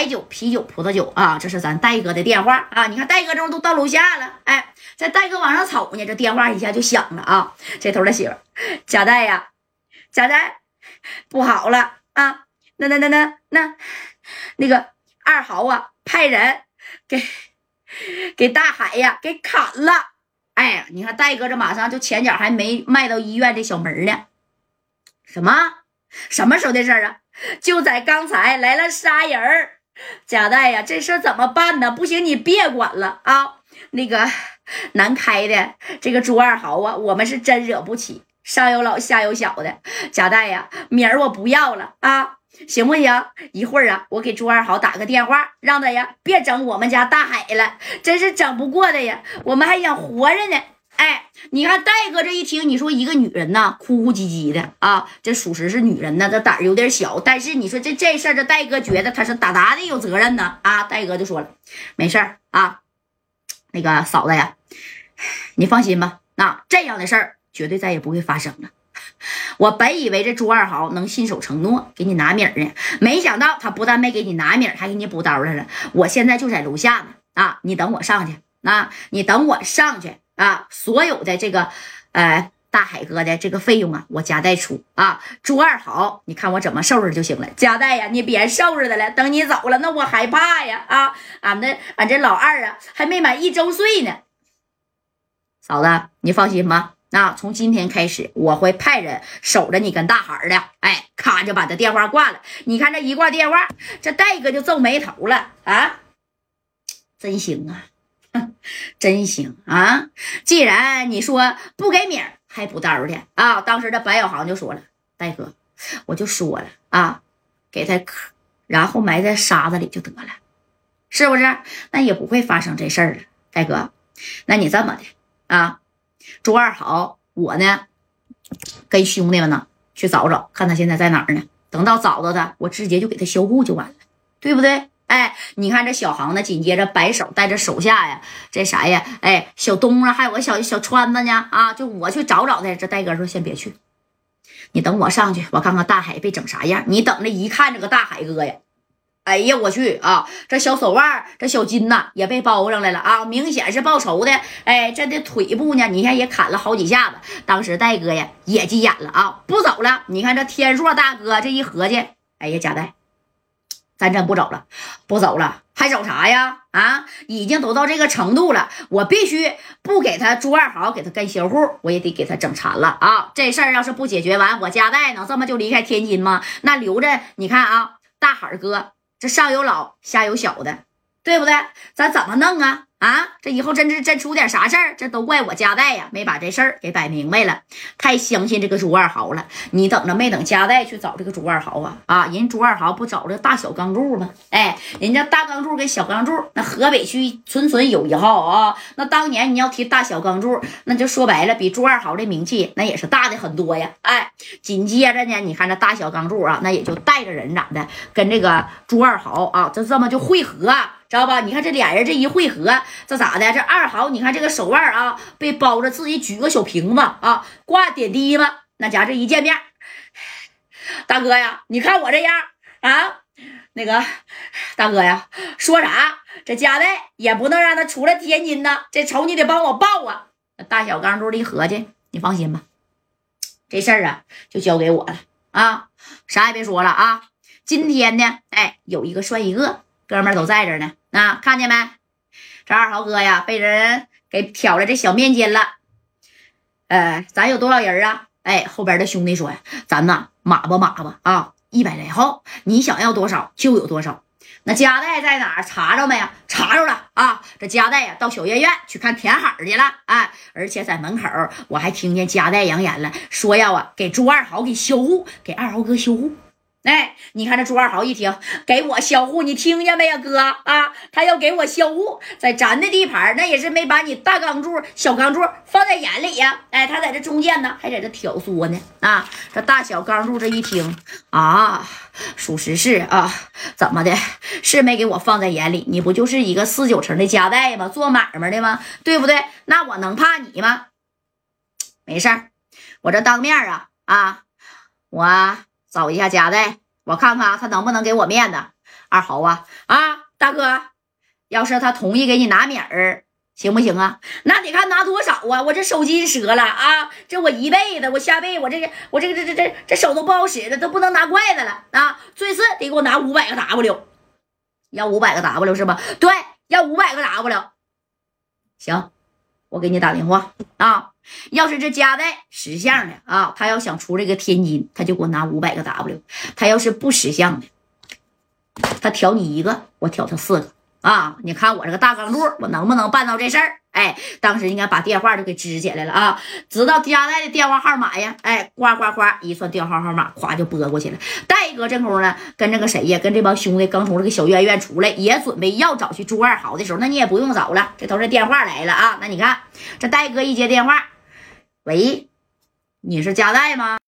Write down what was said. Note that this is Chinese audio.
白酒、啤酒、葡萄酒啊，这是咱戴哥的电话啊。你看戴哥这都到楼下了，哎，在戴哥往上瞅呢，这电话一下就响了啊。这头的媳妇贾代呀，贾代，不好了啊！那那那那那那个二豪啊，派人给给大海呀给砍了。哎呀，你看戴哥这马上就前脚还没迈到医院这小门呢。什么？什么时候的事儿啊？就在刚才来了仨人儿。贾代呀，这事儿怎么办呢？不行，你别管了啊。那个南开的这个朱二豪啊，我们是真惹不起。上有老下有小的，贾代呀，明儿我不要了啊，行不行？一会儿啊，我给朱二豪打个电话，让他呀别整我们家大海了，真是整不过的呀。我们还想活着呢。哎，你看戴哥这一听，你说一个女人呐，哭哭唧唧的啊，这属实是女人呢，这胆儿有点小。但是你说这这事儿，这戴哥觉得他是大大的有责任呢啊。戴哥就说了，没事儿啊，那个嫂子呀，你放心吧，那这样的事儿绝对再也不会发生了。我本以为这朱二豪能信守承诺给你拿米呢，没想到他不但没给你拿米，还给你补刀来了。我现在就在楼下呢啊，你等我上去啊，你等我上去。啊，所有的这个，呃，大海哥的这个费用啊，我家代出啊。朱二豪，你看我怎么收拾就行了。家代呀，你别收拾他了，等你走了，那我害怕呀。啊，俺的俺这老二啊，还没满一周岁呢。嫂子，你放心吧。那从今天开始，我会派人守着你跟大海的。哎，咔就把这电话挂了。你看这一挂电话，这戴哥就皱眉头了啊，真行啊。真行啊！既然你说不给米还补刀的啊，当时这白小航就说了：“戴哥，我就说了啊，给他磕，然后埋在沙子里就得了，是不是？那也不会发生这事儿了。戴哥，那你这么的啊，朱二豪，我呢跟兄弟们呢去找找，看他现在在哪儿呢？等到找到他，我直接就给他销户就完了，对不对？”哎，你看这小航呢，紧接着摆手带着手下呀，这啥呀？哎，小东啊，还有个小小川子呢啊，就我去找找他。这戴哥说先别去，你等我上去，我看看大海被整啥样。你等着一看这个大海哥呀，哎呀，我去啊！这小手腕，这小筋呐也被包上来了啊，明显是报仇的。哎，这的腿部呢，你看也砍了好几下子。当时戴哥呀也急眼了啊，不走了。你看这天硕大哥这一合计，哎呀，贾代。咱真不走了，不走了，还走啥呀？啊，已经都到这个程度了，我必须不给他朱二豪给他跟销户，我也得给他整残了啊！这事儿要是不解决完，我家代能这么就离开天津吗？那留着你看啊，大海哥这上有老下有小的，对不对？咱怎么弄啊？啊，这以后真是真出点啥事儿，这都怪我家代呀，没把这事儿给摆明白了，太相信这个朱二豪了。你等着，没等家代去找这个朱二豪啊？啊，人朱二豪不找这大小钢柱吗？哎，人家大钢柱跟小钢柱，那河北区纯纯有一号啊。那当年你要提大小钢柱，那就说白了，比朱二豪的名气那也是大的很多呀。哎，紧接着呢，你看这大小钢柱啊，那也就带着人咋的，跟这个朱二豪啊，就这么就汇合。知道吧？你看这俩人这一汇合，这咋的？这二豪，你看这个手腕啊，被包着，自己举个小瓶子啊，挂点滴吧。那家这一见面，大哥呀，你看我这样啊，那个大哥呀，说啥？这家代也不能让他出来天津呐，这仇你得帮我报啊！大小钢珠一合计，你放心吧，这事儿啊就交给我了啊，啥也别说了啊。今天呢，哎，有一个算一个。哥们都在这呢，啊，看见没？这二豪哥呀，被人给挑了这小面筋了。呃，咱有多少人啊？哎，后边的兄弟说呀，咱呐马吧马吧啊，一百来号，你想要多少就有多少。那家代在哪儿？查着没呀？查着了啊！这家代呀，到小院院去看田海去了。哎，而且在门口，我还听见家代扬言了，说要啊给朱二豪给销户，给二豪哥销户。哎，你看这朱二豪一听，给我销户，你听见没呀，哥啊？他要给我销户，在咱的地盘，那也是没把你大钢柱、小钢柱放在眼里呀。哎，他在这中间呢，还在这挑唆呢。啊，这大小钢柱这一听啊，属实是啊，怎么的？是没给我放在眼里？你不就是一个四九城的家代吗？做买卖的吗？对不对？那我能怕你吗？没事儿，我这当面啊啊，我。找一下家代，我看看他能不能给我面子。二豪啊啊，大哥，要是他同意给你拿米儿，行不行啊？那得看拿多少啊！我这手筋折了啊，这我一辈子，我下辈子我这个我这个这这这这手都不好使了，都不能拿筷子了啊！最次得给我拿五百个 W，要五百个 W 是吧？对，要五百个 W。行，我给你打电话啊！要是这夹带识相的啊，他要想出这个天津，他就给我拿五百个 W；他要是不识相的。他挑你一个，我挑他四个啊！你看我这个大钢柱，我能不能办到这事儿？哎，当时应该把电话就给支起来了啊！知道加代的电话号码呀？哎，呱呱呱一算电话号码，咵就拨过去了。戴哥这功夫呢，跟这个谁呀？跟这帮兄弟刚从这个小院院出来，也准备要找去朱二豪的时候，那你也不用找了，这都是电话来了啊！那你看这戴哥一接电话，喂，你是加代吗？